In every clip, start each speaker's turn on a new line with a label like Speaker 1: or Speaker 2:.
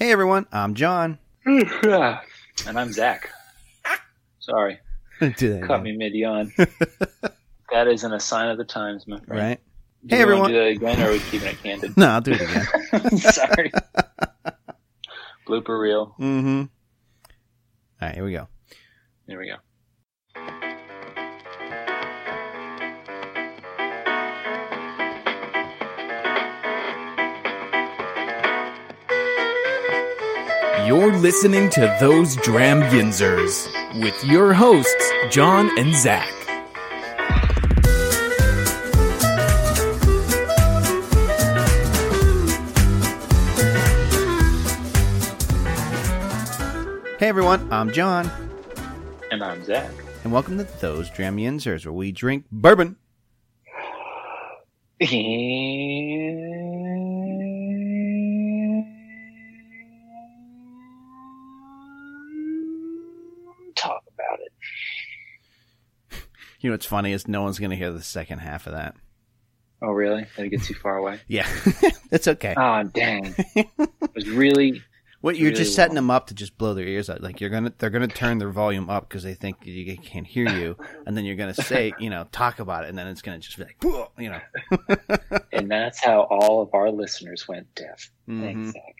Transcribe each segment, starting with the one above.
Speaker 1: Hey everyone, I'm John.
Speaker 2: and I'm Zach. Sorry,
Speaker 1: Do that
Speaker 2: caught
Speaker 1: again.
Speaker 2: me mid yawn. that isn't a sign of the times, my friend.
Speaker 1: right?
Speaker 2: Do
Speaker 1: Hey, everyone.
Speaker 2: Do that again, or are we keeping it candid?
Speaker 1: No, I'll do it again.
Speaker 2: Sorry. Blooper reel.
Speaker 1: mm-hmm. All right, here we go.
Speaker 2: There we go.
Speaker 3: You're listening to Those Dram Yinzers with your hosts, John and Zach.
Speaker 1: Hey everyone, I'm John,
Speaker 2: And I'm Zach.
Speaker 1: and welcome to Those Dram Yinzers, where we drink bourbon.
Speaker 2: Talk
Speaker 1: You know what's funny is no one's going to hear the second half of that.
Speaker 2: Oh, really? Did I get too far away?
Speaker 1: Yeah, that's okay.
Speaker 2: Oh, dang. It was really.
Speaker 1: What you're
Speaker 2: really
Speaker 1: just setting
Speaker 2: long.
Speaker 1: them up to just blow their ears out. Like you're gonna, they're gonna turn their volume up because they think you can't hear you, and then you're gonna say, you know, talk about it, and then it's gonna just be like, you know.
Speaker 2: And that's how all of our listeners went deaf.
Speaker 1: Mhm.
Speaker 2: Thanks, Zach.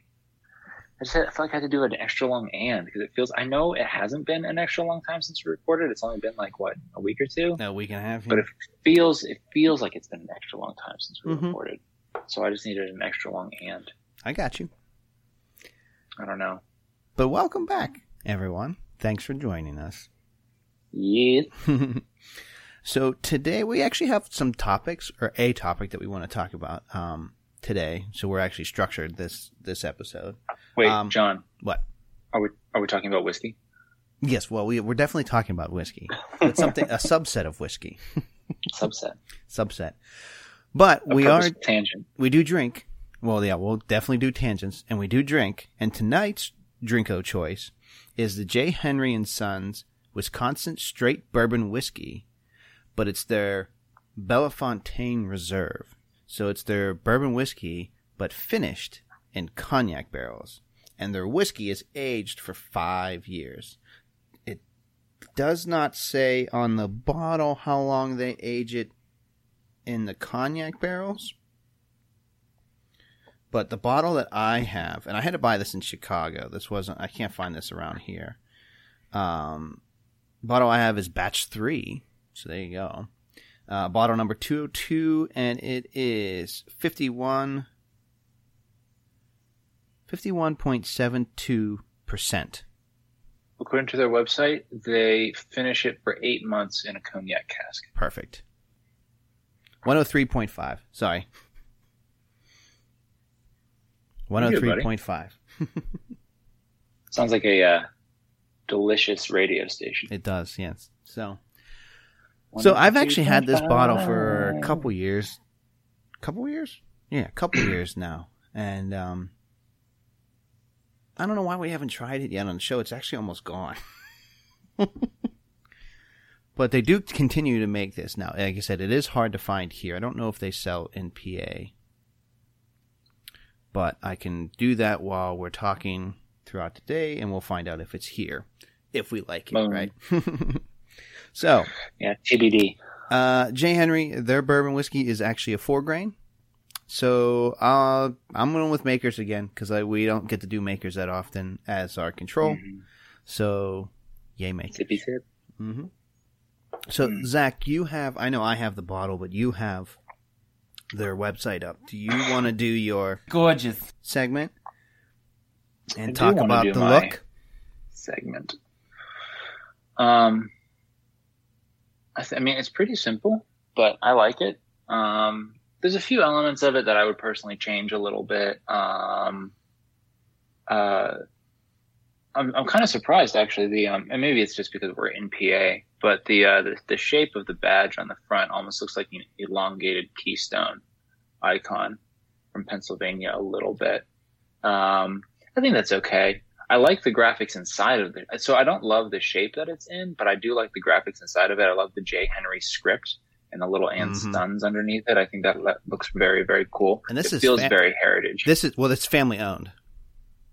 Speaker 2: I just had, I felt like I had to do an extra long and because it feels. I know it hasn't been an extra long time since we recorded. It's only been like what a week or two,
Speaker 1: A week and a half.
Speaker 2: but it feels it feels like it's been an extra long time since we
Speaker 1: Mhm.
Speaker 2: recorded. So I just needed an extra long and.
Speaker 1: I got you.
Speaker 2: I don't know.
Speaker 1: But welcome back, everyone. Thanks for joining us.
Speaker 2: Yeah.
Speaker 1: so today we actually have some topics, or a topic that we want to talk about um, today. So we're actually structured this this episode.
Speaker 2: Wait,
Speaker 1: Um,
Speaker 2: John.
Speaker 1: What?
Speaker 2: Are we are we talking about whiskey?
Speaker 1: Yes, well, we, we're definitely talking about whiskey. It's something a subset of whiskey,
Speaker 2: Subset.
Speaker 1: subset. But
Speaker 2: A
Speaker 1: we are
Speaker 2: tangent.
Speaker 1: we do drink. Well, yeah, we'll definitely do tangents, and we do drink. And tonight's drinko choice is the J. Henry and Sons Wisconsin Straight Bourbon Whiskey, but it's their Bellefontaine Reserve. So it's their bourbon whiskey, but finished in cognac barrels, and their whiskey is aged for five years. It does not say on the bottle how long they age it in the cognac barrels. But the bottle that I have, and I had to buy this in Chicago. This wasn't. I can't find this around here. Um, bottle I have is batch three. So there you go. Uh, bottle number two hundred two, and it is fifty one. Fifty one point seven two percent.
Speaker 2: According to their website, they finish it for eight months in a cognac cask.
Speaker 1: Perfect. One hundred three point five. Sorry. One hundred three point five.
Speaker 2: Sounds like a uh, delicious radio station.
Speaker 1: It does. Yes. So. So I've actually had this bottle for a couple years. Couple years? Yeah, a couple years now. And um I don't know why we haven't tried it yet on the show. It's actually almost gone. but they do continue to make this now. Like I said, it is hard to find here. I don't know if they sell in PA. But I can do that while we're talking throughout the day and we'll find out if it's here. If we like it,
Speaker 2: Boom.
Speaker 1: right? so
Speaker 2: Yeah, TBD.
Speaker 1: uh, J. Henry, their bourbon whiskey is actually a four grain. So uh, I'm going with makers again because we don't get to do makers that often as our control.
Speaker 2: Mhm.
Speaker 1: So, yay makers.
Speaker 2: Sippy sip.
Speaker 1: hmm So
Speaker 2: Mm.
Speaker 1: Zach, you have I know I have the bottle, but you have their website up. Do you want to do your
Speaker 3: Gorgeous.
Speaker 1: segment and
Speaker 2: do
Speaker 1: talk about
Speaker 2: do
Speaker 1: the
Speaker 2: my-
Speaker 1: look?
Speaker 2: segment. Um, I, th- I mean, it's pretty simple, but I like it. Um, there's a few elements of it that I would personally change a little bit. Um, uh, I'm, I'm kind of surprised actually. The um, and maybe it's just because we're in PA, but the uh, the, the shape of the badge on the front almost looks like an elongated keystone icon from Pennsylvania a little bit. Um, I think that's okay. I like the graphics inside of it. So I don't love the shape that it's in, but I do like the graphics inside of it. I love the J. Henry script and the little
Speaker 1: Mhm.
Speaker 2: sons underneath it. I think that le- looks very, very cool.
Speaker 1: And this
Speaker 2: it
Speaker 1: is
Speaker 2: feels
Speaker 1: fa-
Speaker 2: very heritage.
Speaker 1: This is well, it's family owned.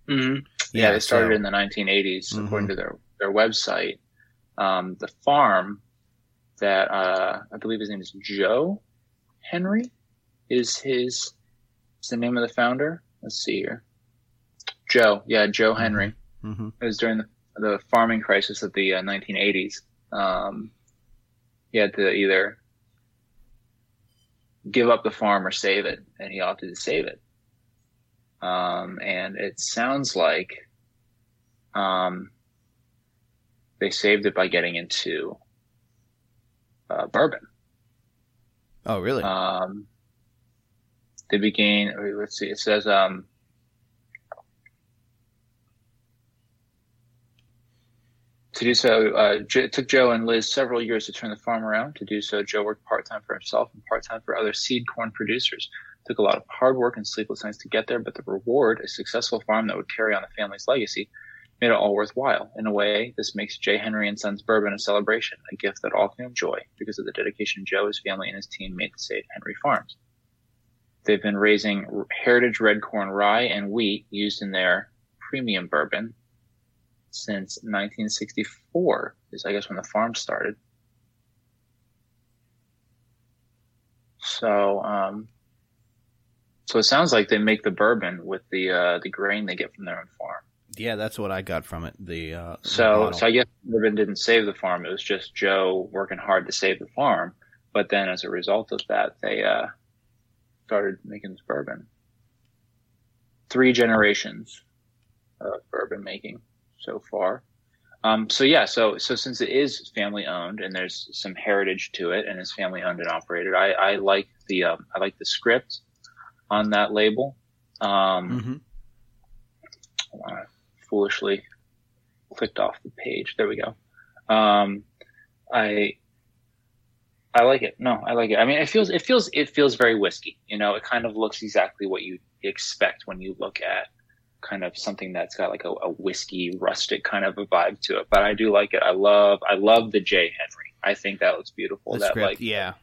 Speaker 2: hmm Yeah, they started
Speaker 1: so-
Speaker 2: in the 1980s,
Speaker 1: Mhm.
Speaker 2: according to their their website. Um, the farm that uh, I believe his name is Joe Henry is his is the name of the founder. Let's see here. Joe, yeah, Joe Henry.
Speaker 1: Mhm.
Speaker 2: It was during the, the farming crisis of the uh, 1980s. Um, he had to either give up the farm or save it, and he opted to save it. Um, and it sounds like um, they saved it by getting into uh, bourbon.
Speaker 1: Oh, really?
Speaker 2: Um, they began. Let's see. It says um, to do so. Uh, it took Joe and Liz several years to turn the farm around. To do so, Joe worked part time for himself and part time for other seed corn producers. It took a lot of hard work and sleepless nights to get there, but the reward, a successful farm that would carry on the family's legacy, made it all worthwhile. In a way, this makes J. Henry and Sons Bourbon a celebration, a gift that all can enjoy because of the dedication Joe, his family, and his team made to save Henry Farms. They've been raising heritage red corn rye and wheat used in their premium bourbon since 1964 is I guess when the farm started. So, um, so it sounds like they make the bourbon with the uh, the grain they get from their own farm.
Speaker 1: yeah, that's what I got from it. The uh,
Speaker 2: So,
Speaker 1: bottle.
Speaker 2: so I guess bourbon didn't save the farm. It was just Joe working hard to save the farm. But then, as a result of that, they uh, started making this bourbon. Three generations of bourbon making so far. Um, so yeah, so so since it is family owned and there's some heritage to it, and it's family owned and operated, I, I like the um, I like the script on that label. Um,
Speaker 1: Mhm.
Speaker 2: uh, foolishly clicked off the page. There we go. Um, I I like it. No, I like it. I mean, it feels it feels it feels very whiskey. You know, it kind of looks exactly what you expect when you look at kind of something that's got like a, a whiskey rustic kind of a vibe to it. But I do like it. I love I love the J Henry. I think that looks beautiful.
Speaker 1: the
Speaker 2: that
Speaker 1: script,
Speaker 2: like
Speaker 1: yeah.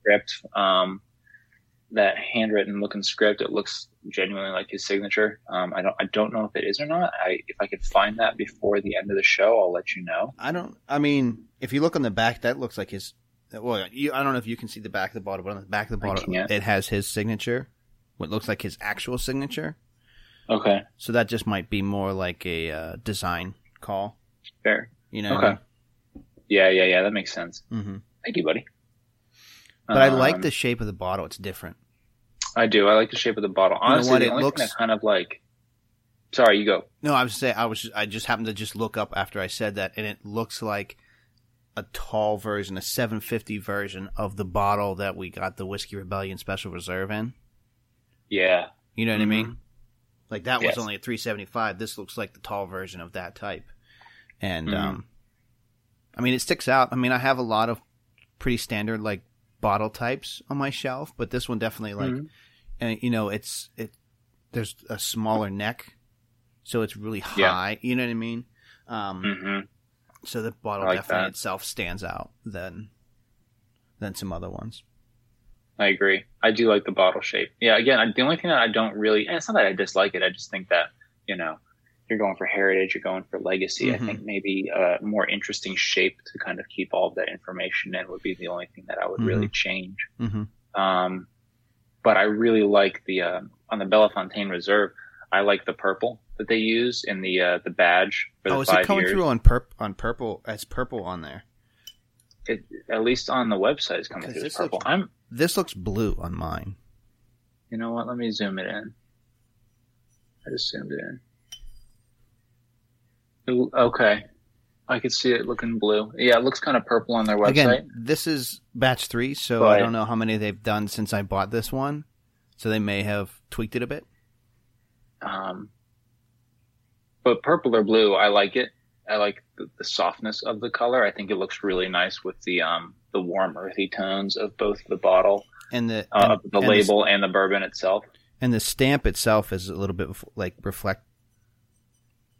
Speaker 2: script, um, that handwritten looking script. It looks genuinely like his signature. Um, I don't, I don't know if it is or not. I, if I could find that before the end of the show, I'll let you know.
Speaker 1: I don't. I mean, if you look on the back, that looks like his. Well, you, I don't know if you can see the back of the bottle, but on the back of the bottle, it has his signature. What looks like his actual signature.
Speaker 2: Okay,
Speaker 1: So that just might be more like a uh, design call.
Speaker 2: fair.
Speaker 1: You know.
Speaker 2: Okay. Yeah, yeah, yeah. That makes sense.
Speaker 1: hmm
Speaker 2: Thank you, buddy.
Speaker 1: But I like
Speaker 2: Um,
Speaker 1: the shape of the bottle. It's different.
Speaker 2: I do. I like the shape of the bottle.
Speaker 1: You know
Speaker 2: Honestly, the
Speaker 1: It
Speaker 2: only
Speaker 1: looks-
Speaker 2: thing that kind of like. Sorry, you go.
Speaker 1: No, I was saying I was. I just happened to just look up after I said that, and it looks like a tall version, a 750 version of the bottle that we got the Whiskey Rebellion Special Reserve in.
Speaker 2: Yeah.
Speaker 1: You know what I mean? Like that was only a 375. This looks like the tall version of that type. And
Speaker 2: Mhm.
Speaker 1: um I mean it sticks out. I mean I have a lot of pretty standard like bottle types on my shelf, but this one definitely like
Speaker 2: Mhm.
Speaker 1: and you know it's it there's a smaller neck so it's really
Speaker 2: Yeah.
Speaker 1: high, you know what I mean? Um
Speaker 2: hmm
Speaker 1: so the bottle
Speaker 2: like
Speaker 1: definitely
Speaker 2: that.
Speaker 1: itself stands out than than some other ones.
Speaker 2: I agree. I do like the bottle shape. Yeah, again, I, the only thing that I don't really, and it's not that I dislike it, I just think that, you know, you're going for heritage, you're going for legacy.
Speaker 1: Mhm.
Speaker 2: I think maybe a more interesting shape to kind of keep all of that information in would be the only thing that I would really change.
Speaker 1: Mhm.
Speaker 2: Um, but I really like the, uh, on the Bellefontaine Reserve, I like the purple that they use in the, uh, the badge for the
Speaker 1: Oh, is it coming
Speaker 2: years.
Speaker 1: through on perp on purple as purple on there?
Speaker 2: It, at least on the website is coming through as
Speaker 1: this looks-
Speaker 2: purple. I'm,
Speaker 1: This looks blue on mine.
Speaker 2: You know what? Let me zoom it in. I just zoomed it in. Okay. I could see it looking blue. Yeah, it looks kind of purple on their website.
Speaker 1: Again, this is batch three, so I don't know how many they've done since I bought this one. So they may have tweaked it a bit.
Speaker 2: Um, but purple or blue, I like it. I like the, the softness of the color. I think it looks really nice with the um the warm earthy tones of both the bottle,
Speaker 1: And the
Speaker 2: uh,
Speaker 1: and,
Speaker 2: the
Speaker 1: and
Speaker 2: label, and the bourbon itself.
Speaker 1: and the stamp itself is a little bit like reflect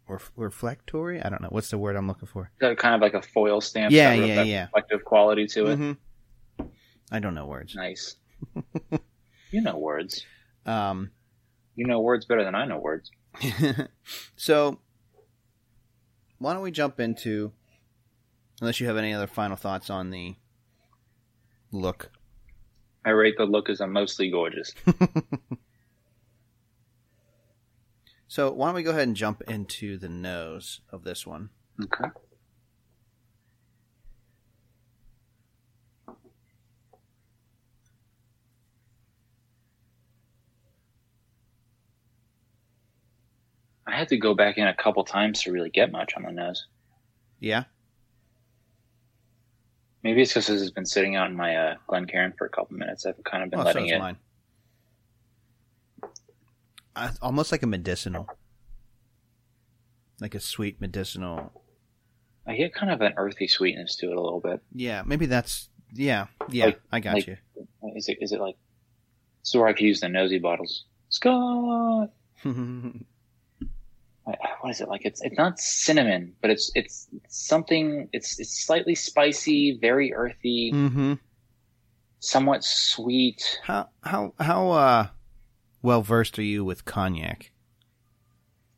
Speaker 1: or reflectory. I don't know what's the word I'm looking for.
Speaker 2: Got kind of like a foil stamp.
Speaker 1: Yeah,
Speaker 2: that
Speaker 1: yeah, yeah.
Speaker 2: Reflective quality to it.
Speaker 1: Mhm. I don't know words.
Speaker 2: Nice. you know words.
Speaker 1: Um,
Speaker 2: You know words better than I know words.
Speaker 1: so, why don't we jump into, unless you have any other final thoughts on the look?
Speaker 2: I rate the look as a mostly gorgeous.
Speaker 1: So, why don't we go ahead and jump into the nose of this one?
Speaker 2: Okay. I had to go back in a couple times to really get much on the nose.
Speaker 1: Yeah.
Speaker 2: Maybe it's because this has been sitting out in my uh, Glencairn for a couple minutes. I've kind of been
Speaker 1: Oh,
Speaker 2: letting
Speaker 1: is
Speaker 2: it.
Speaker 1: mine. Uh, almost like a medicinal, like a sweet medicinal.
Speaker 2: I get kind of an earthy sweetness to it a little bit.
Speaker 1: Yeah, maybe that's yeah, yeah.
Speaker 2: Like-
Speaker 1: I got
Speaker 2: like-
Speaker 1: you.
Speaker 2: Is it? Is it like? So where I could use the nosy bottles. Scott. What is it like? It's it's not cinnamon, but it's it's something. It's it's slightly spicy, very earthy,
Speaker 1: mm-hmm.
Speaker 2: somewhat sweet.
Speaker 1: How how how uh well versed are you with cognac?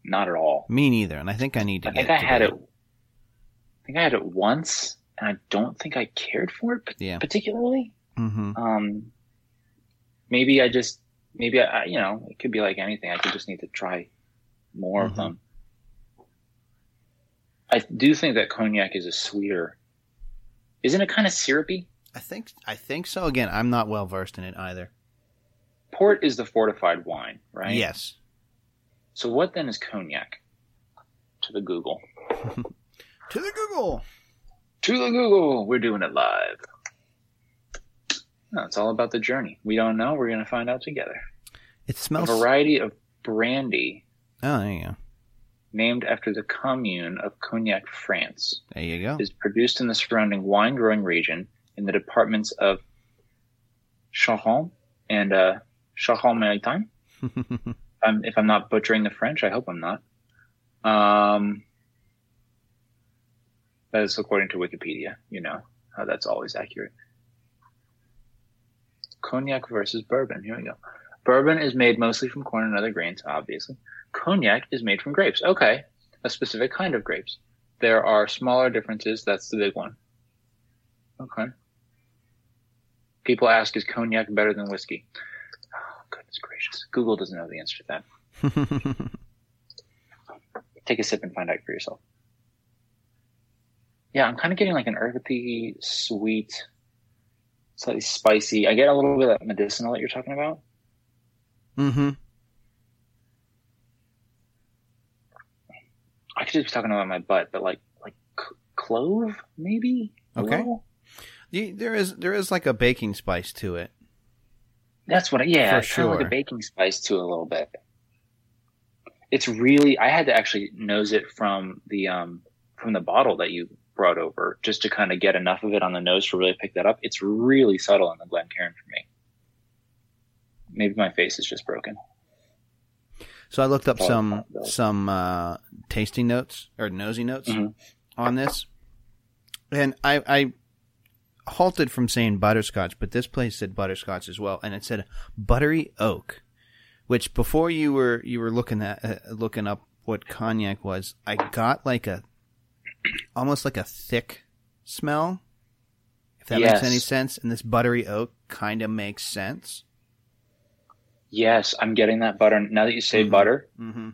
Speaker 2: Not at all.
Speaker 1: Me neither, and I think I need to
Speaker 2: I
Speaker 1: get.
Speaker 2: think I had it. I think I had it once, and I don't think I cared for it
Speaker 1: Yeah.
Speaker 2: particularly.
Speaker 1: Mm-hmm.
Speaker 2: Um, maybe I just maybe I, I you know it could be like anything. I could just need to try more
Speaker 1: Mhm.
Speaker 2: of them. I do think that cognac is a sweeter. Isn't it kind of syrupy?
Speaker 1: I think I think so. Again, I'm not well versed in it either.
Speaker 2: Port is the fortified wine, right?
Speaker 1: Yes.
Speaker 2: So what then is cognac? To the Google.
Speaker 1: To the Google.
Speaker 2: To the Google. We're doing it live. No, it's all about the journey. We don't know. We're going to find out together.
Speaker 1: It
Speaker 2: A
Speaker 1: smells.
Speaker 2: variety of brandy
Speaker 1: Oh, there you go.
Speaker 2: named after the commune of Cognac, France,
Speaker 1: There you go.
Speaker 2: is produced in the surrounding wine growing region in the departments of Charente and uh, Charente-Maritime. Um, if I'm not butchering the French, I hope I'm not. Um, that is according to Wikipedia. You know how that's always accurate. Cognac versus bourbon. Here we go. Bourbon is made mostly from corn and other grains, obviously. Cognac is made from grapes. Okay, a specific kind of grapes. There are smaller differences. That's the big one. Okay. People ask, is cognac better than whiskey? Oh, goodness gracious. Google doesn't know the answer to that. Take a sip and find out for yourself. Yeah, I'm kind of getting like an earthy, sweet, slightly spicy. I get a little bit of that medicinal that you're talking about.
Speaker 1: mm-hmm.
Speaker 2: I could just be talking about my butt, but like like c- clove, maybe.
Speaker 1: Okay.
Speaker 2: little?
Speaker 1: There is there is like a baking spice to it.
Speaker 2: That's what. I, yeah,
Speaker 1: For
Speaker 2: it's kind of like a baking spice to it a little bit. It's really. I had to actually nose it from the um from the bottle that you brought over just to kind of get enough of it on the nose to really pick that up. It's really subtle in the Glencairn for me. Maybe my face is just broken.
Speaker 1: So I looked up
Speaker 2: Oh,
Speaker 1: some some uh, tasting notes or nosy notes
Speaker 2: Mhm.
Speaker 1: on this, and I, I halted from saying butterscotch, but this place said butterscotch as well, and it said buttery oak, which before you were you were looking at uh, looking up what cognac was, I got like a almost like a thick smell. If that makes any sense, and this buttery oak kind of makes sense.
Speaker 2: Yes, I'm getting that butter. Now that you say
Speaker 1: Mhm.
Speaker 2: butter,
Speaker 1: Mm-hmm.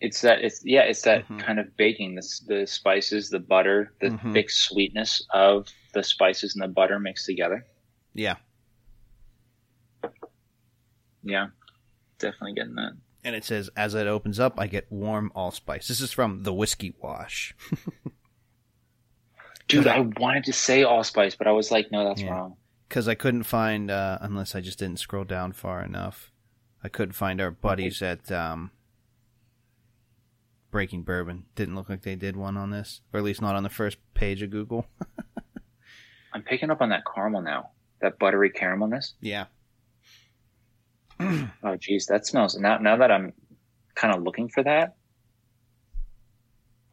Speaker 2: it's that it's yeah, it's that
Speaker 1: Mhm.
Speaker 2: kind of baking. The the spices, the butter, the
Speaker 1: Mhm.
Speaker 2: thick sweetness of the spices and the butter mixed together.
Speaker 1: Yeah,
Speaker 2: Yeah, definitely getting that.
Speaker 1: and it says as it opens up, I get warm allspice. This is from the whiskey wash.
Speaker 2: Dude,
Speaker 1: I-
Speaker 2: I wanted to say allspice, but I was like, no, that's
Speaker 1: Yeah.
Speaker 2: wrong.
Speaker 1: Because I couldn't find uh, unless I just didn't scroll down far enough. I couldn't find our buddies at um, Breaking Bourbon. Didn't look like they did one on this, or at least not on the first page of Google.
Speaker 2: I'm picking up on that caramel now. That buttery caramelness.
Speaker 1: yeah,
Speaker 2: Oh, geez, that smells. Now, now that I'm kind of looking for that.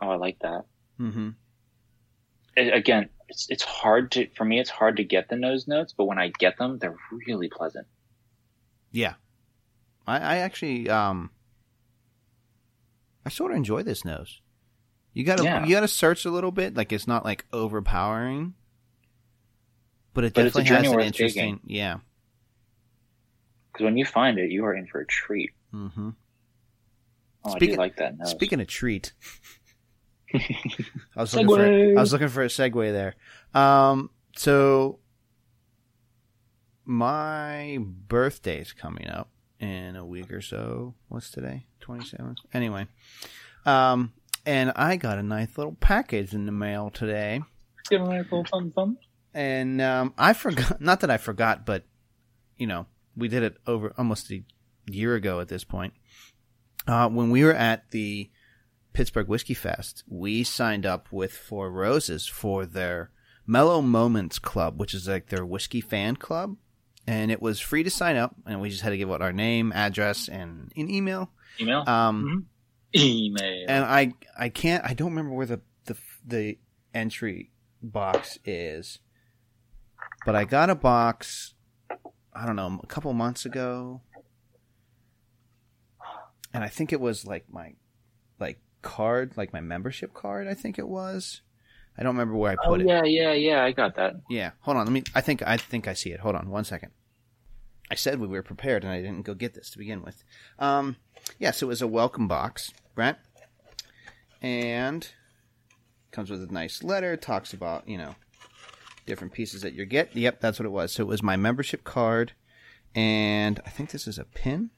Speaker 2: Oh, I like that.
Speaker 1: mm-hmm.
Speaker 2: It, again, it's it's hard to for me. It's hard to get the nose notes, but when I get them, they're really pleasant.
Speaker 1: yeah. I, I actually um, I sort of enjoy this nose. You gotta
Speaker 2: Yeah.
Speaker 1: you gotta search a little bit. Like it's not like overpowering, but it
Speaker 2: But
Speaker 1: definitely has an interesting. Yeah.
Speaker 2: Because when you find it, you are in for a treat.
Speaker 1: Mm-hmm.
Speaker 2: Oh, I
Speaker 1: Speaking-
Speaker 2: do like that nose.
Speaker 1: Speaking of treat, I was looking for I was looking for a segue there. Um, so my birthday's coming up in a week or so. What's today? Twenty seventh. Anyway, um, and I got a nice little package in the mail today.
Speaker 2: Give me a little fun fun.
Speaker 1: and um, I forgot. Not that I forgot, but you know, we did it over almost a year ago at this point. Uh, when we were at the Pittsburgh Whiskey Fest, we signed up with Four Roses for their Mellow Moments Club, which is like their whiskey fan club, and it was free to sign up. And we just had to give out our name, address, and an email.
Speaker 2: Email.
Speaker 1: Um,
Speaker 2: Email.
Speaker 1: and I I can't I don't remember where the the the entry box is, but I got a box. I don't know a couple months ago, and I think it was like my like card, like my membership card. I think it was. I don't remember where I
Speaker 2: oh
Speaker 1: put it.
Speaker 2: yeah, yeah, yeah. I got that.
Speaker 1: Yeah, hold on. Let me. I think. I think I see it. Hold on, one second. I said we were prepared, and I didn't go get this to begin with. Um, yes, it was a welcome box, right? And comes with a nice letter. Talks about you know different pieces that you get. Yep, that's what it was. So it was my membership card, and I think this is a pin.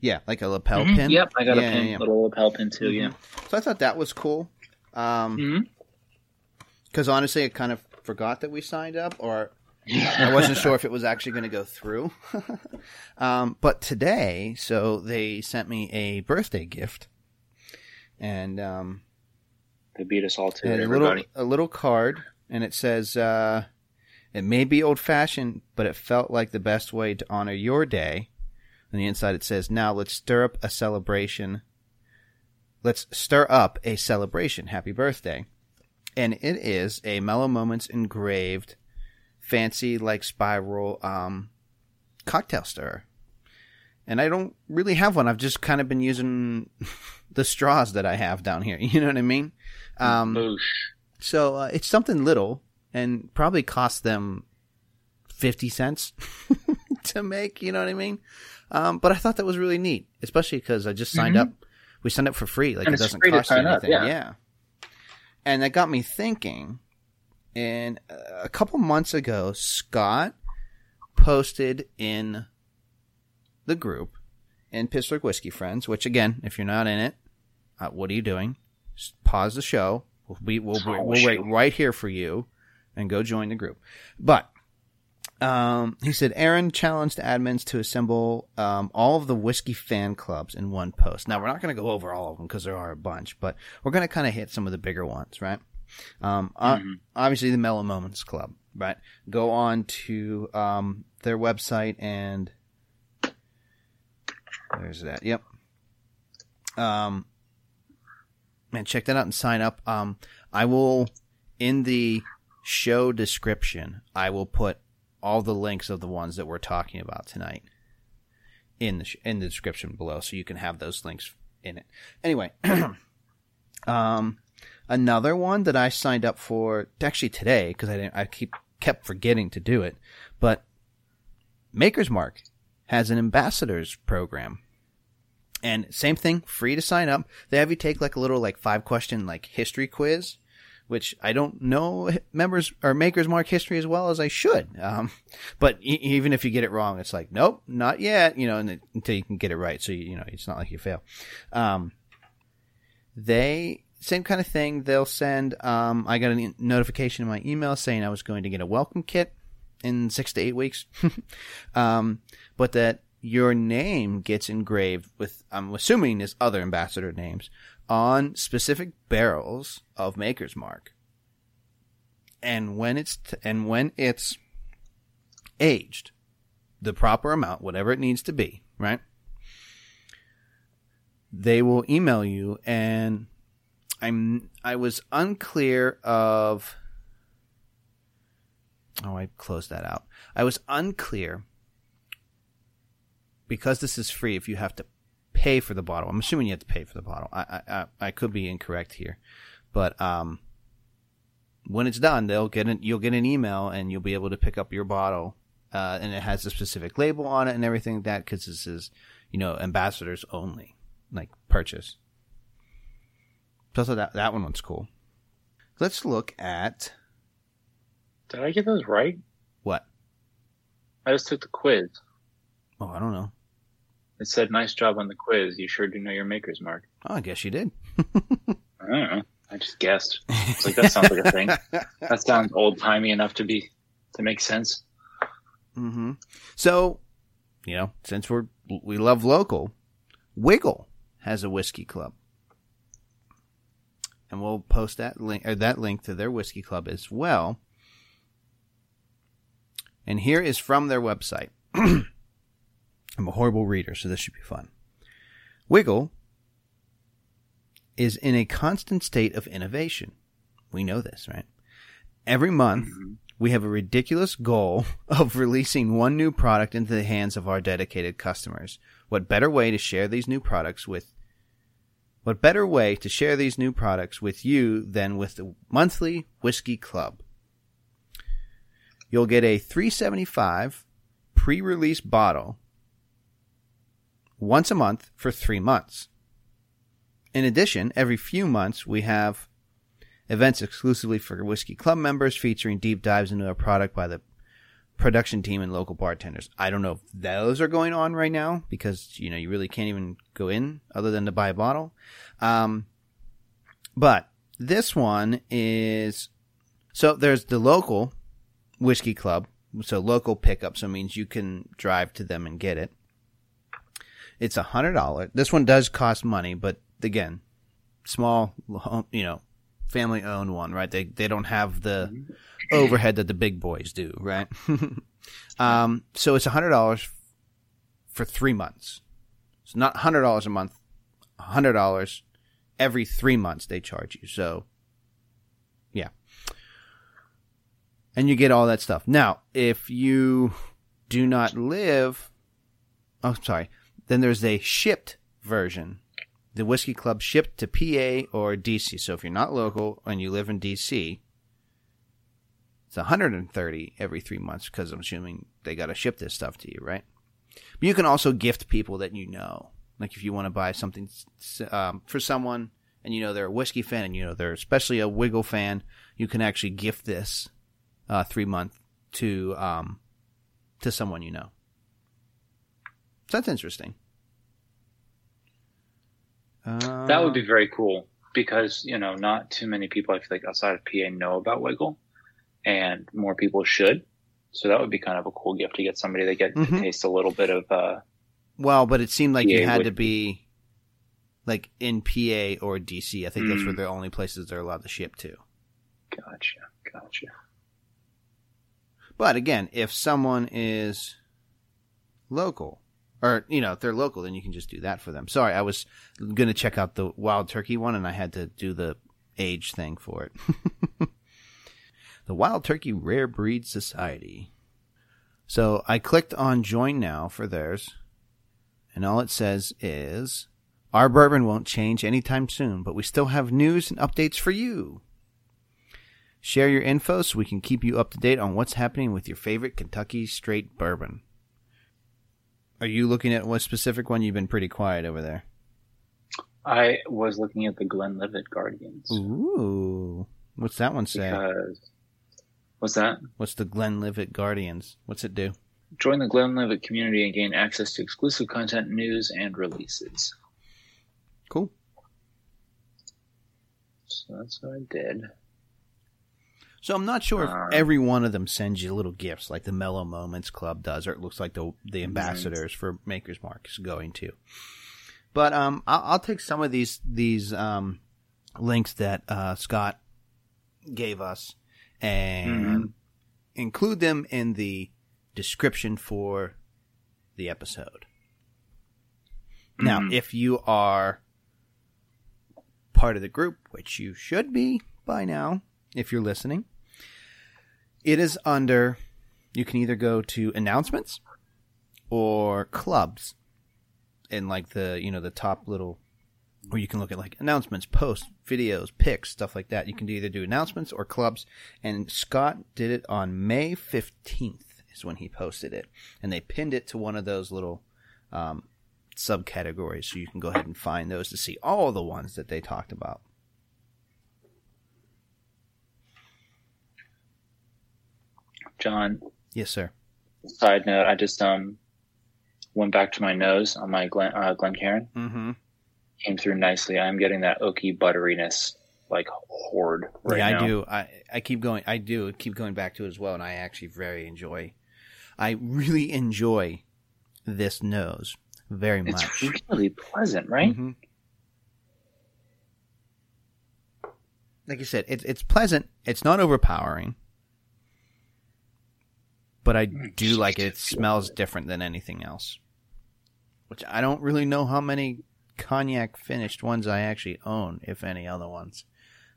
Speaker 1: Yeah, like a lapel
Speaker 2: Mhm.
Speaker 1: pin.
Speaker 2: Yep, I got
Speaker 1: Yeah,
Speaker 2: a pin,
Speaker 1: yeah, yeah.
Speaker 2: little lapel pin too. Yeah.
Speaker 1: So I thought that was cool. Um, because honestly, I kind of forgot that we signed up, or I wasn't sure if it was actually going to go through. um, but today, so they sent me a birthday gift, and um,
Speaker 2: They beat us all to it,
Speaker 1: a little a little card, and it says, uh, "It may be old fashioned, but it felt like the best way to honor your day." On the inside, it says, "Now let's stir up a celebration. Let's stir up a celebration. Happy birthday!" And it is a Mellow Moments engraved, fancy like spiral um, cocktail stirrer. And I don't really have one. I've just kind of been using the straws that I have down here. You know what I mean? Um, so uh, it's something little and probably cost them 50 cents to make, you know what I mean? Um, but I thought that was really neat, especially because I just signed
Speaker 2: Mhm.
Speaker 1: up. We signed up for free. Like
Speaker 2: And
Speaker 1: it doesn't cost you
Speaker 2: sign up,
Speaker 1: anything.
Speaker 2: yeah.
Speaker 1: And that got me thinking. And uh, a couple months ago, Scott posted in the group in Pittsburgh Whiskey Friends, which again, if you're not in it, uh, what are you doing? S- Pause the show. We'll be we'll, we'll wait right here for you, and go join the group. But um, he said Aaron challenged admins to assemble um, all of the whiskey fan clubs in one post. Now we're not going to go over all of them because there are a bunch, but we're going to kind of hit some of the bigger ones, right? Um,
Speaker 2: Mhm.
Speaker 1: obviously the Mellow Moments Club, right? Go on to um, their website and there's that. Yep. Um, man, check that out and sign up. Um, I will in the show description. I will put all the links of the ones that we're talking about tonight in the sh- in the description below, so you can have those links in it. Anyway, um, another one that I signed up for actually today because I didn't. I keep kept forgetting to do it, but Maker's Mark has an ambassadors program. And same thing, free to sign up. They have you take like a little like five question like history quiz, which I don't know members or makers mark history as well as I should. Um, but e- even if you get it wrong, it's like nope, not yet. You know, until you can get it right, so you, you know it's not like you fail. Um, they same kind of thing. They'll send. Um, I got a notification in my email saying I was going to get a welcome kit in six to eight weeks, um, but that your name gets engraved with I'm assuming is other ambassador names on specific barrels of Maker's Mark. And when it's t- and when it's aged, the proper amount, whatever it needs to be, right? They will email you and I'm I was unclear of Oh, I closed that out. I was unclear because this is free if you have to pay for the bottle. I'm assuming you have to pay for the bottle. I I, I, could be incorrect here, but um, when it's done, they'll get an you'll get an email and you'll be able to pick up your bottle, uh, and it has a specific label on it and everything like that because this is you know ambassadors only like purchase. So thought that that one was cool. Let's look at
Speaker 2: Did I get those right?
Speaker 1: what?
Speaker 2: I just took the quiz.
Speaker 1: Oh, I don't know.
Speaker 2: It said, "Nice job on the quiz. You sure do know your maker's mark."
Speaker 1: Oh, I guess you did.
Speaker 2: I don't know. I just guessed. It's like that sounds like a thing. That sounds old timey enough to be to make sense.
Speaker 1: hmm So, you know, since we're we love local, Wigle has a whiskey club, and we'll post that link or that link to their whiskey club as well. And here is from their website. I'm a horrible reader, so this should be fun. Wigle is in a constant state of innovation. We know this, right? Every month, mm-hmm. we have a ridiculous goal of releasing one new product into the hands of our dedicated customers. What better way to share these new products with what better way to share these new products with you than with the monthly whiskey club? You'll get a 375 pre-release bottle once a month for 3 months. In addition, every few months we have events exclusively for Whiskey Club members featuring deep dives into a product by the production team and local bartenders. I don't know if those are going on right now because, you know, you really can't even go in other than to buy a bottle. Um, but this one is, so there's the local Whiskey Club. So local pickup. So it means you can drive to them and get it. It's a hundred dollar. This one does cost money, but again, small, you know, family owned one, right? They they don't have the overhead that the big boys do, right? um, so it's a hundred dollars for three months. It's not hundred dollars a month. hundred dollars every three months they charge you. So, yeah, and you get all that stuff. Now, if you do not live, oh, sorry, then there's a shipped version the whiskey club shipped to PA or DC. So if you're not local and you live in DC, it's 130 every three months because I'm assuming they got to ship this stuff to you, right? But you can also gift people that you know. Like if you want to buy something um, for someone and you know they're a whiskey fan and you know they're especially a Wigle fan, you can actually gift this uh, three month to um, to someone you know. That's interesting.
Speaker 2: That would be very cool because you know not too many people I feel like outside of PA know about Wigle, and more people should. So that would be kind of a cool gift to get somebody that get
Speaker 1: Mhm.
Speaker 2: to taste a little bit of. uh
Speaker 1: Well, but it seemed like you had
Speaker 2: would-
Speaker 1: to be like in PA or DC. I think those
Speaker 2: Mm.
Speaker 1: were the only places they're allowed to ship to.
Speaker 2: Gotcha, gotcha.
Speaker 1: But again, if someone is local, or you know, if they're local, then you can just do that for them. Sorry, I was gonna check out the wild turkey one, and I had to do the age thing for it. the Wild Turkey Rare Breed Society. So I clicked on join now for theirs, and all it says is our bourbon won't change anytime soon, but we still have news and updates for you. Share your info so we can keep you up to date on what's happening with your favorite Kentucky straight bourbon. Are you looking at what specific one? You've been pretty quiet over there.
Speaker 2: I was looking at the Glenlivet Guardians
Speaker 1: Ooh. What's that one say?
Speaker 2: because what's that?
Speaker 1: What's the Glenlivet Guardians? What's it do?
Speaker 2: Join the Glenlivet community and gain access to exclusive content, news, and releases.
Speaker 1: Cool.
Speaker 2: So that's what I did.
Speaker 1: So I'm not sure if every one of them sends you little gifts like the Mellow Moments Club does, or it looks like the the ambassadors for Maker's Mark is going to. But um, I'll, I'll take some of these these um, links that uh, Scott gave us and
Speaker 2: Mhm.
Speaker 1: include them in the description for the episode. Now,
Speaker 2: Mhm.
Speaker 1: if you are part of the group, which you should be by now, if you're listening, it is under, you can either go to announcements or clubs. in like the you know the top little where you can look at like announcements, posts, videos, pics, stuff like that. You can either do announcements or clubs. And Scott did it on May 15th is when he posted it. And they pinned it to one of those little um, subcategories. So you can go ahead and find those to see all the ones that they talked about.
Speaker 2: John,
Speaker 1: Yes, sir.
Speaker 2: side note, I just um went back to my nose on my Glen uh, Glencairn.
Speaker 1: Mm-hmm.
Speaker 2: Came through nicely. I'm getting that oaky butteriness like horde right
Speaker 1: yeah,
Speaker 2: now.
Speaker 1: I do. I I keep going. I do keep going back to it as well, and I actually very enjoy. I really enjoy this nose very much.
Speaker 2: It's really pleasant, right?
Speaker 1: Mhm. Like you said, it's it's pleasant. It's not overpowering, but I
Speaker 2: Mm,
Speaker 1: do
Speaker 2: just
Speaker 1: like it. It smells
Speaker 2: it.
Speaker 1: different than anything else. Which I don't really know how many cognac finished ones I actually own, if any other ones,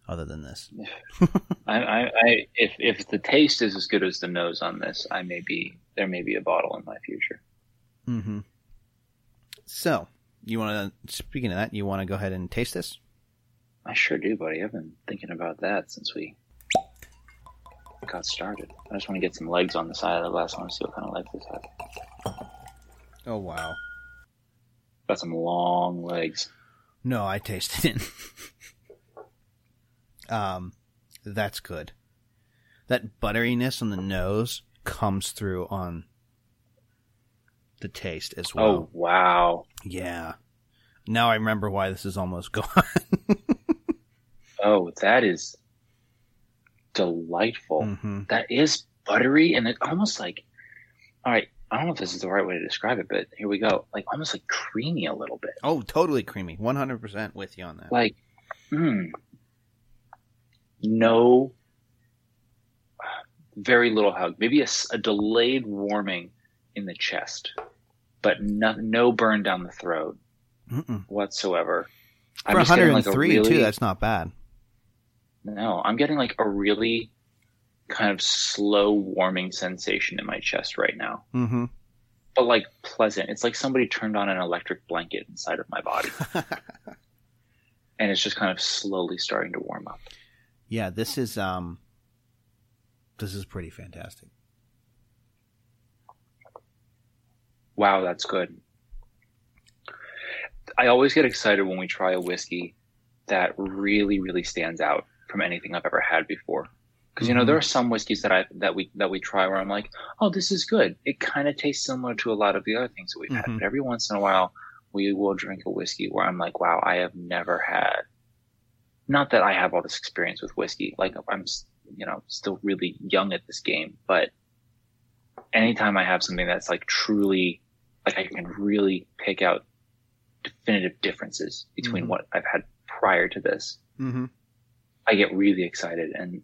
Speaker 1: other than this.
Speaker 2: I, I, I if if the taste is as good as the nose on this, I may be there may be a bottle in my future.
Speaker 1: Mm-hmm. So, you want to? Speaking of that, you want to go ahead and taste this?
Speaker 2: I sure do, buddy. I've been thinking about that since we got started. I just want to get some legs on the side of the glass. I want to see what kind of legs this has.
Speaker 1: Oh wow!
Speaker 2: Got some long legs.
Speaker 1: No, I tasted it. um, that's good. That butteriness on the nose comes through on the taste as well.
Speaker 2: Oh wow!
Speaker 1: Yeah. Now I remember why this is almost gone.
Speaker 2: Oh, that is delightful.
Speaker 1: hmm
Speaker 2: That is buttery and it almost like. All right, I don't know if this is the right way to describe it, but here we go. Like almost like creamy a little bit.
Speaker 1: Oh, totally creamy. One hundred percent with you on that.
Speaker 2: like mm, no very little hug maybe a delayed warming in the chest but no, no burn down the throat
Speaker 1: Mm-mm.
Speaker 2: whatsoever
Speaker 1: For
Speaker 2: just getting, like, a
Speaker 1: 103
Speaker 2: really-
Speaker 1: too, that's not bad.
Speaker 2: No i'm getting like a really kind of slow warming sensation in my chest right now
Speaker 1: Mm-hmm.
Speaker 2: but like pleasant it's like somebody turned on an electric blanket inside of my body and it's just kind of slowly starting to warm up
Speaker 1: yeah, this is um, this is pretty fantastic.
Speaker 2: Wow, that's good. I always get excited when we try a whiskey that really, really stands out from anything I've ever had before. Because you know
Speaker 1: Mhm.
Speaker 2: there are some whiskeys that I that we that we try where I'm like, oh, this is good. It kind of tastes similar to a lot of the other things that we've had.
Speaker 1: Mhm.
Speaker 2: But every once in a while, we will drink a whiskey where I'm like, wow, I have never had. Not that I have all this experience with whiskey. Like I'm, you know, still really young at this game. But anytime I have something that's like truly, like I can really pick out definitive differences between
Speaker 1: Mhm.
Speaker 2: what I've had prior to this.
Speaker 1: Mm-hmm.
Speaker 2: I get really excited and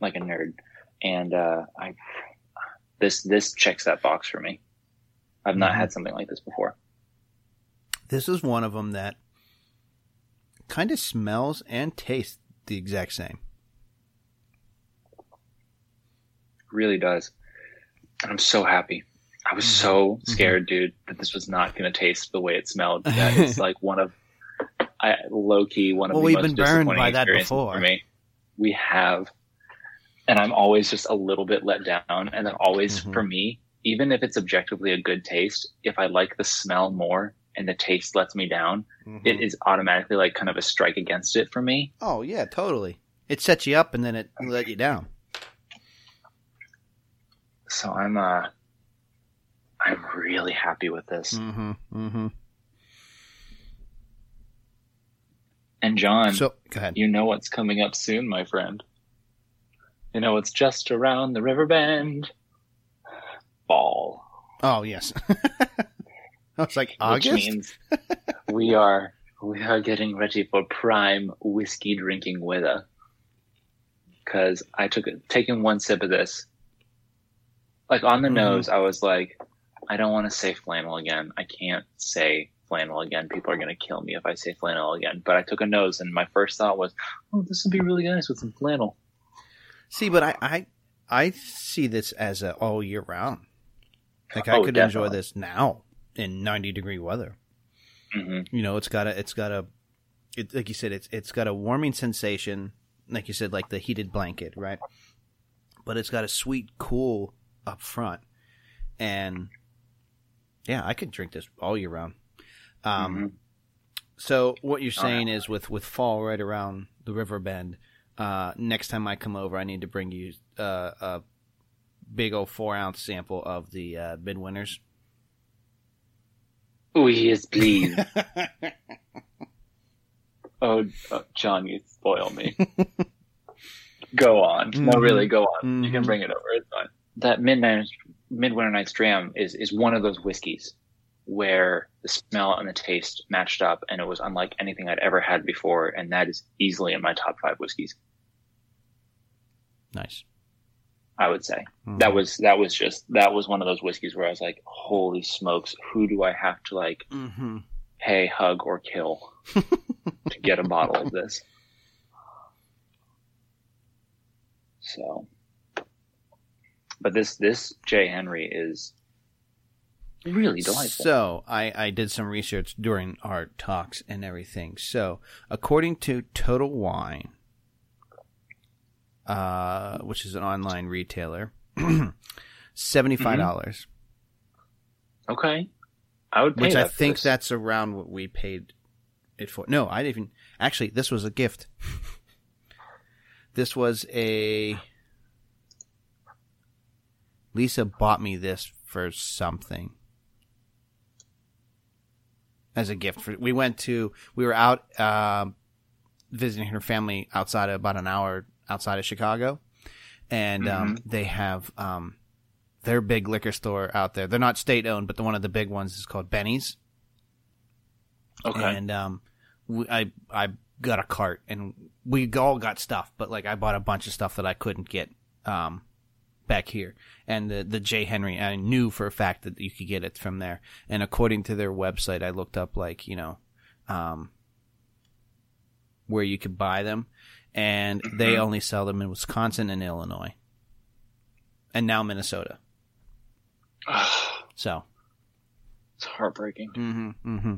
Speaker 2: like a nerd. And uh, I this this checks that box for me. I've not had mm-hmm. something like this before.
Speaker 1: This is one of them that kind of smells and tastes the exact same.
Speaker 2: really does. And I'm so happy. I was mm-hmm. so mm-hmm. scared, dude, that this was not going to taste the way it smelled. That is like one of, I low key one of
Speaker 1: Well,
Speaker 2: the
Speaker 1: we've
Speaker 2: most
Speaker 1: been burned by that before.
Speaker 2: for me. We have, and I'm always just a little bit let down. And then always
Speaker 1: Mhm.
Speaker 2: for me, even if it's objectively a good taste, if I like the smell more and the taste lets me down, it is automatically like kind of a strike against it for me.
Speaker 1: Oh yeah, totally. It sets you up and then it let you down.
Speaker 2: So I'm, uh, I'm really happy with this.
Speaker 1: Mm-hmm. Mm-hmm.
Speaker 2: And John,
Speaker 1: So go ahead.
Speaker 2: You know what's coming up soon, my friend. You know it's just around the river bend. Fall.
Speaker 1: Oh yes. I was like
Speaker 2: Which
Speaker 1: August.
Speaker 2: means we are we are getting ready for prime whiskey drinking weather. Cause I took taking one sip of this. Like on the
Speaker 1: Mhm.
Speaker 2: nose, I was like, I don't want to say flannel again. I can't say flannel again. People are gonna kill me if I say flannel again. But I took a nose and my first thought was, Oh, this would be really nice with some flannel.
Speaker 1: See, but I, I I see this as a all year round. Like I
Speaker 2: Oh,
Speaker 1: could enjoy this now. in 90 degree weather.
Speaker 2: hmm
Speaker 1: You know, it's got a, it's got a, it, like you said, it's it's got a warming sensation, like you said, like the heated blanket, right? But it's got a sweet cool up front, and yeah, I could drink this all year round. Um,
Speaker 2: Mhm.
Speaker 1: So what you're
Speaker 2: Oh,
Speaker 1: saying is, with with fall right around the river bend, uh, next time I come over, I need to bring you uh, a big old four ounce sample of the uh, midwinters.
Speaker 2: Oh yes, please. oh, uh, John, you spoil me. go on. No,
Speaker 1: Mhm.
Speaker 2: really, go on. You can
Speaker 1: Mhm.
Speaker 2: bring it over. It's fine. That midnight midwinter night's dram is is one of those whiskeys where the smell and the taste matched up, and it was unlike anything I'd ever had before, and that is easily in my top five whiskeys.
Speaker 1: Nice.
Speaker 2: I would say
Speaker 1: Mhm.
Speaker 2: that was that was just that was one of those whiskeys where I was like, holy smokes, who do I have to like
Speaker 1: hmm
Speaker 2: pay, hug, or kill to get a bottle of this? So, but this this J Henry is really delightful.
Speaker 1: So I, I did some research during our talks and everything. So according to Total Wine, uh, which is an online retailer, seventy five dollars.
Speaker 2: okay, I would pay
Speaker 1: Which I think
Speaker 2: this.
Speaker 1: that's around what we paid it for. No, I didn't even. Actually, this was a gift. this was a. Lisa bought me this for something. As a gift for we went to we were out um, visiting her family outside of about an hour outside of Chicago, and um, they have um, their big liquor store out there. They're not state owned, but the one of the big ones is called Binny's.
Speaker 2: okay.
Speaker 1: And um, we, I I got a cart, and we all got stuff, but like I bought a bunch of stuff that I couldn't get um back here. And the the J Henry, I knew for a fact that you could get it from there. And according to their website, I looked up like you know um where you could buy them, and they
Speaker 2: Mhm.
Speaker 1: only sell them in Wisconsin and Illinois, and now Minnesota. So.
Speaker 2: it's heartbreaking.
Speaker 1: Mm-hmm. Mm-hmm.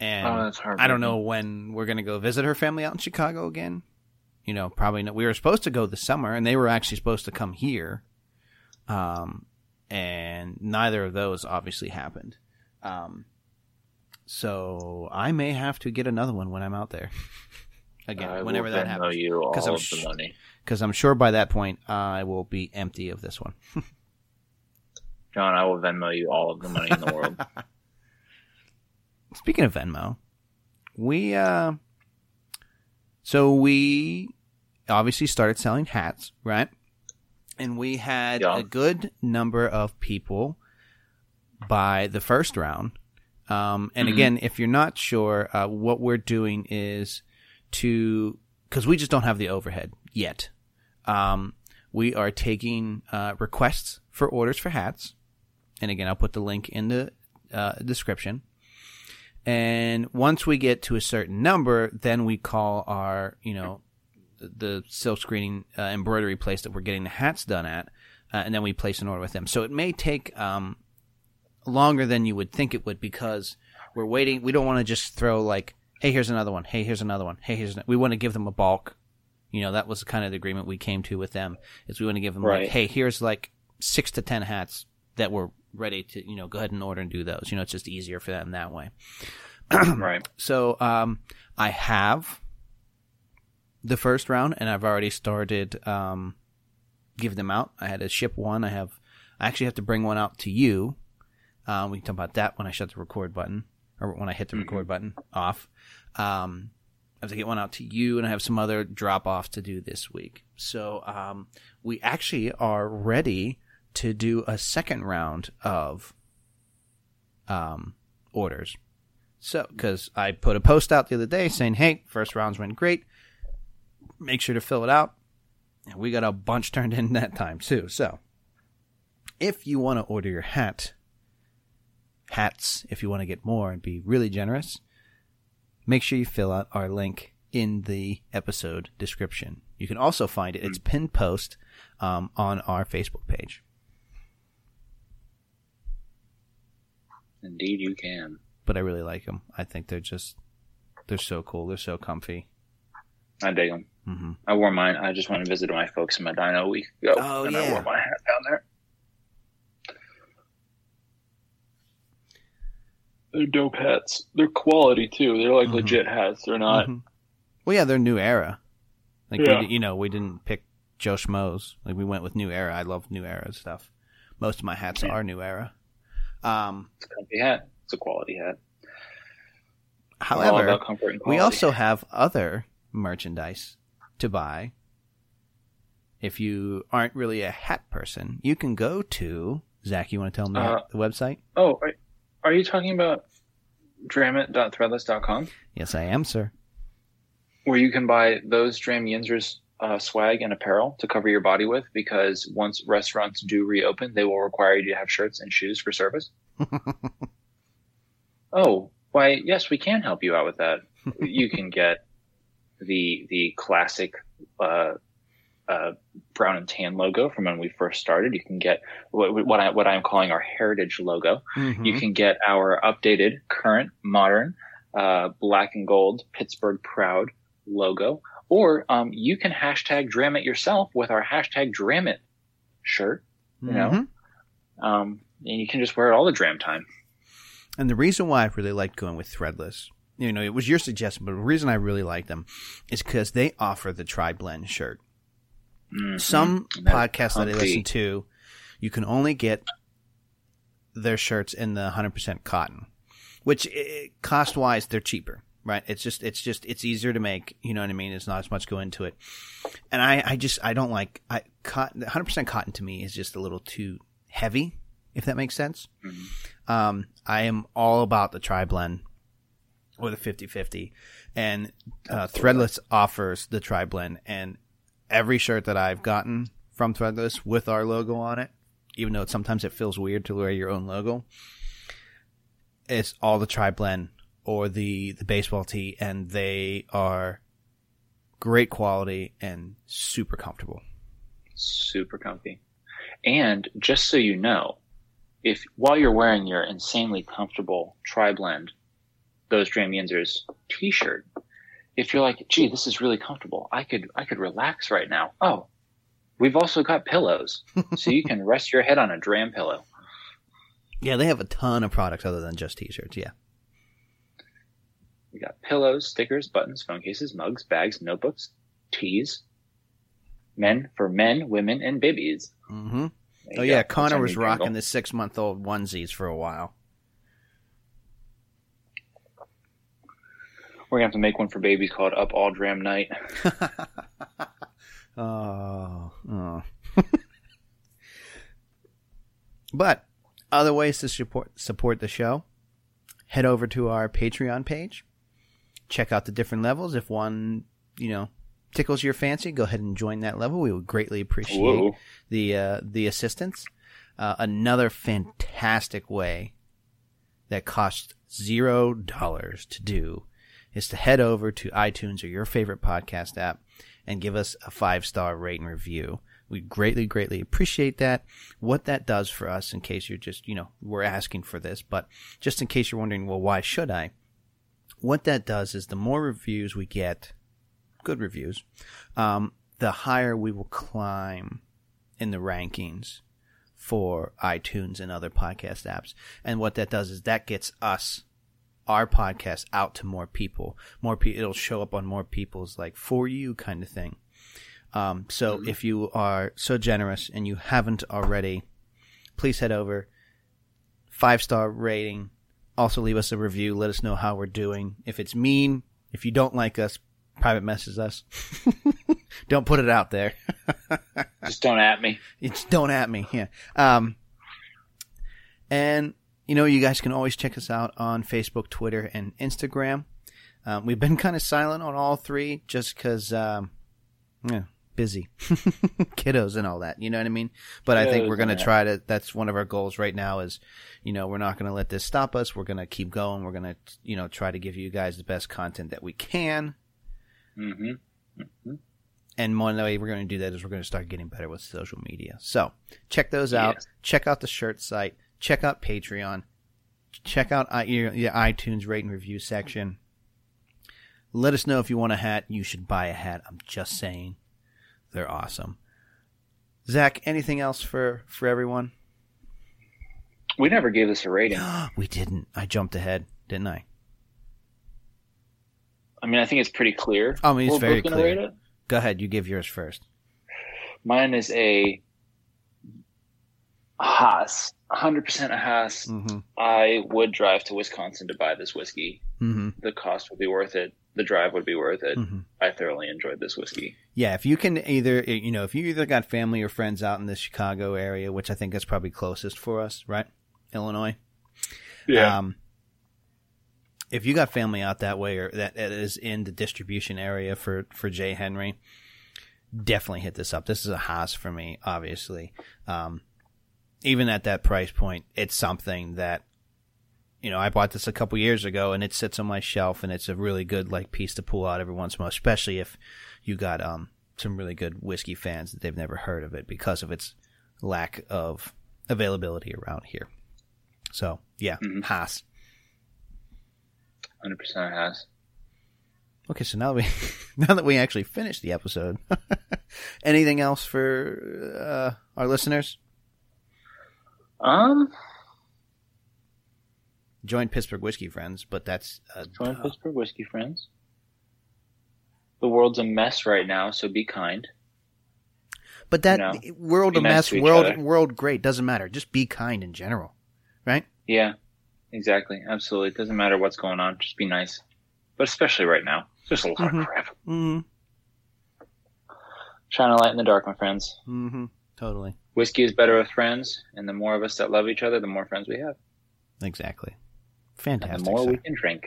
Speaker 1: And
Speaker 2: oh, that's heartbreaking.
Speaker 1: I don't know when we're gonna go visit her family out in Chicago again. You know, probably not. We were supposed to go this summer, and they were actually supposed to come here. Um, and neither of those obviously happened. Um, so I may have to get another one when I'm out there again,
Speaker 2: I
Speaker 1: whenever that happens,
Speaker 2: you all
Speaker 1: I'm sh-
Speaker 2: money,
Speaker 1: because I'm sure by that point I will be empty of this one.
Speaker 2: John. I will Venmo you all of the money in the world.
Speaker 1: Speaking of Venmo, we uh so we obviously started selling hats, right? And we had
Speaker 2: Yeah.
Speaker 1: a good number of people by the first round. Um, and
Speaker 2: Mhm.
Speaker 1: again, if you're not sure, uh, what we're doing is to because we just don't have the overhead yet. Um, we are taking uh, requests for orders for hats, and again, I'll put the link in the uh, description. And once we get to a certain number, then we call our, you know, the silk screening uh, embroidery place that we're getting the hats done at, uh, and then we place an order with them. So it may take um, longer than you would think it would because we're waiting. We don't want to just throw like, hey, here's another one. Hey, here's another one. Hey, here's. An-. We want to give them a bulk. You know, that was kind of the agreement we came to with them. Is we want to give them
Speaker 2: Right.
Speaker 1: like, hey, here's like six to ten hats that we're ready to, you know, go ahead and order and do those. You know, it's just easier for them that way.
Speaker 2: right.
Speaker 1: So um, I have the first round, and I've already started um, giving them out. I had to ship one. I have. I actually have to bring one out to you. Um, we can talk about that when I shut the record button, or when I hit the
Speaker 2: Mhm.
Speaker 1: record button off. Um, I have to get one out to you, and I have some other drop offs to do this week. So um, we actually are ready to do a second round of um, orders. So, because I put a post out the other day saying, "Hey, first rounds went great. Make sure to fill it out." And we got a bunch turned in that time too. So, if you want to order your hat, hats, if you want to get more and be really generous, make sure you fill out our link in the episode description. You can also find it; it's pinned post um, on our Facebook page.
Speaker 2: Indeed, you can.
Speaker 1: but I really like them. I think they're just they're so cool. They're so comfy.
Speaker 2: I dig them.
Speaker 1: Hmm
Speaker 2: I wore mine. I just went and visited my folks in Medina a week ago.
Speaker 1: Oh,
Speaker 2: and I wore my hat down there. They're dope hats. They're quality too. They're like
Speaker 1: Mhm.
Speaker 2: legit hats. They're not.
Speaker 1: Mhm. Well, yeah, they're New Era. Like
Speaker 2: Yeah.
Speaker 1: we, you know, we didn't pick Joe Schmoes. Like we went with New Era. I love New Era stuff. Most of my hats
Speaker 2: Yeah.
Speaker 1: are New Era. Um,
Speaker 2: It's a comfy hat. It's a quality hat.
Speaker 1: however,
Speaker 2: about comfort and
Speaker 1: we also have other merchandise to buy. If you aren't really a hat person, you can go to Zach. You want to tell me
Speaker 2: Uh,
Speaker 1: the website?
Speaker 2: Oh, are, are you talking about dramit.threadless.com?
Speaker 1: Yes, I am, sir.
Speaker 2: where you can buy those Dram Yinzers uh, swag and apparel to cover your body with because once restaurants do reopen, they will require you to have shirts and shoes for service. oh, why, yes, we can help you out with that. you can get the the classic uh, uh, brown and tan logo from when we first started. You can get what, what I what I'm calling our heritage logo.
Speaker 1: Mhm.
Speaker 2: You can get our updated, current, modern, uh, black and gold Pittsburgh Proud logo, or um, you can hashtag Dram it yourself with our hashtag Dram it shirt, you know?
Speaker 1: Mhm.
Speaker 2: um, and you can just wear it all the Dram time.
Speaker 1: And the reason why I really liked going with Threadless, you know, it was your suggestion, but the reason I really like them is because they offer the Tri Blend shirt.
Speaker 2: Mhm.
Speaker 1: Some
Speaker 2: And that's
Speaker 1: podcasts that I listen to, you can only get their shirts in the 100% cotton, which cost wise, they're cheaper, right? It's just, it's just, it's easier to make. You know what I mean? It's not as much go into it. And I, I just, I don't like, I, cotton, 100% cotton to me is just a little too heavy, if that makes sense.
Speaker 2: Mhm.
Speaker 1: Um, I am all about the tri blend or the 50-50 and uh, Threadless offers the tri blend and every shirt that I've gotten from Threadless with our logo on it, even though sometimes it feels weird to wear your own logo, it's all the tri blend or the the baseball tee, and they are great quality and super comfortable.
Speaker 2: super comfy. And just so you know, if while you're wearing your insanely comfortable tri blend, those Dram Yinzers t-shirt, if you're like, gee, this is really comfortable, I could I could relax right now. Oh, we've also got pillows, so you can rest your head on a Dram pillow.
Speaker 1: Yeah, they have a ton of products other than just t-shirts. Yeah.
Speaker 2: We got pillows, stickers, buttons, phone cases, mugs, bags, notebooks, tees. Men for men, women, and babies.
Speaker 1: Mm-hmm. Oh yeah, Connor was rocking the six month old onesies for a while.
Speaker 2: We're gonna have to make one for babies called Up All Dram Night.
Speaker 1: oh, oh. but other ways to support support the show, head over to our Patreon page. Check out the different levels. If one, you know, tickles your fancy, go ahead and join that level. We would greatly appreciate
Speaker 2: Whoa.
Speaker 1: the uh, the assistance. Uh, another fantastic way that costs zero dollars to do is to head over to iTunes or your favorite podcast app and give us a five star rate and review. We greatly, greatly appreciate that. What that does for us, in case you're just, you know, we're asking for this, but just in case you're wondering, well, why should I? What that does is the more reviews we get, good reviews, um, the higher we will climb in the rankings for iTunes and other podcast apps. And what that does is that gets us our podcast out to more people. More people, it'll show up on more people's like for you kind of thing. Um, so if you are so generous and you haven't already, please head over, five star rating. Also leave us a review. Let us know how we're doing. If it's mean, if you don't like us, private message us. don't put it out there.
Speaker 2: Just don't at me.
Speaker 1: It's don't at me. Yeah. Um, and you know, you guys can always check us out on Facebook, Twitter, and Instagram. Um, we've been kind of silent on all three just because, um, yeah, busy kiddos and all that. You know what I mean? But I think we're going to try to, that's one of our goals right now is, you know, we're not going to let this stop us. We're going to keep going. We're going to, you know, try to give you guys the best content that we can.
Speaker 2: hmm
Speaker 1: And one way we're going to do that is we're going to start getting better with social media. So check those out.
Speaker 2: Yes.
Speaker 1: Check out the shirt site. Check out Patreon. check out uh, your, your iTunes rate and review section. Let us know if you want a hat. You should buy a hat. I'm just saying, they're awesome. Zach, anything else for for everyone?
Speaker 2: We never gave this a rating.
Speaker 1: we didn't. I jumped ahead, didn't I?
Speaker 2: I mean, I think it's pretty clear.
Speaker 1: I mean, it's
Speaker 2: We're
Speaker 1: very clear.
Speaker 2: rate it.
Speaker 1: Go ahead. You give yours first.
Speaker 2: Mine is a Haas, 100% a Haas.
Speaker 1: Mm-hmm.
Speaker 2: I would drive to Wisconsin to buy this whiskey.
Speaker 1: Mm-hmm.
Speaker 2: The cost would be worth it. The drive would be worth it.
Speaker 1: Mm-hmm.
Speaker 2: I thoroughly enjoyed this whiskey.
Speaker 1: Yeah, if you can either, you know, if you either got family or friends out in the Chicago area, which I think is probably closest for us, right? Illinois. Yeah. Um, if you got family out that way or that, that is in the distribution area for, for J. Henry, definitely hit this up. This is a Haas for me, obviously. Um, even at that price point, it's something that, you know, I bought this a couple years ago and it sits on my shelf and it's a really good, like, piece to pull out every once in a while, especially if you got, um, some really good whiskey fans that they've never heard of it because of its lack of availability around here. So, yeah,
Speaker 2: Mhm.
Speaker 1: Haas.
Speaker 2: 100% a Haas.
Speaker 1: Okay, so now that we now that we actually finished the episode, anything else for uh, our listeners?
Speaker 2: Um,
Speaker 1: Join Pittsburgh Whiskey Friends, but that's uh,
Speaker 2: join
Speaker 1: duh.
Speaker 2: Pittsburgh Whiskey Friends. The world's a mess right now, so be kind.
Speaker 1: but that
Speaker 2: know,
Speaker 1: world a mess, world
Speaker 2: other.
Speaker 1: world great doesn't matter. Just be kind in general, right?
Speaker 2: Yeah, exactly. Absolutely. It doesn't matter what's going on. Just be nice. But especially right now. There's a lot
Speaker 1: Mhm.
Speaker 2: of crap.
Speaker 1: Mm-hmm.
Speaker 2: Shine a light in the dark, my friends.
Speaker 1: Mm-hmm. Totally.
Speaker 2: Whiskey is better with friends, and the more of us that love each other, the more friends we have.
Speaker 1: Exactly.
Speaker 2: And
Speaker 1: Fantastic.
Speaker 2: the more
Speaker 1: sir.
Speaker 2: we can drink.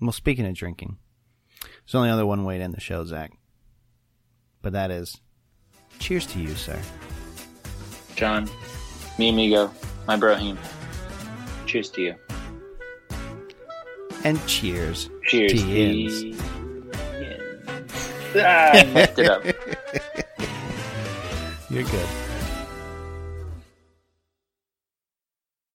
Speaker 1: Well, speaking of drinking, there's only other one way to end the show, Zach. But that is, cheers to you, sir.
Speaker 2: John, mi amigo, my brohim. Cheers to you.
Speaker 1: And cheers.
Speaker 2: Cheers.
Speaker 1: To yins.
Speaker 2: Ah, I messed it up.
Speaker 1: You're good.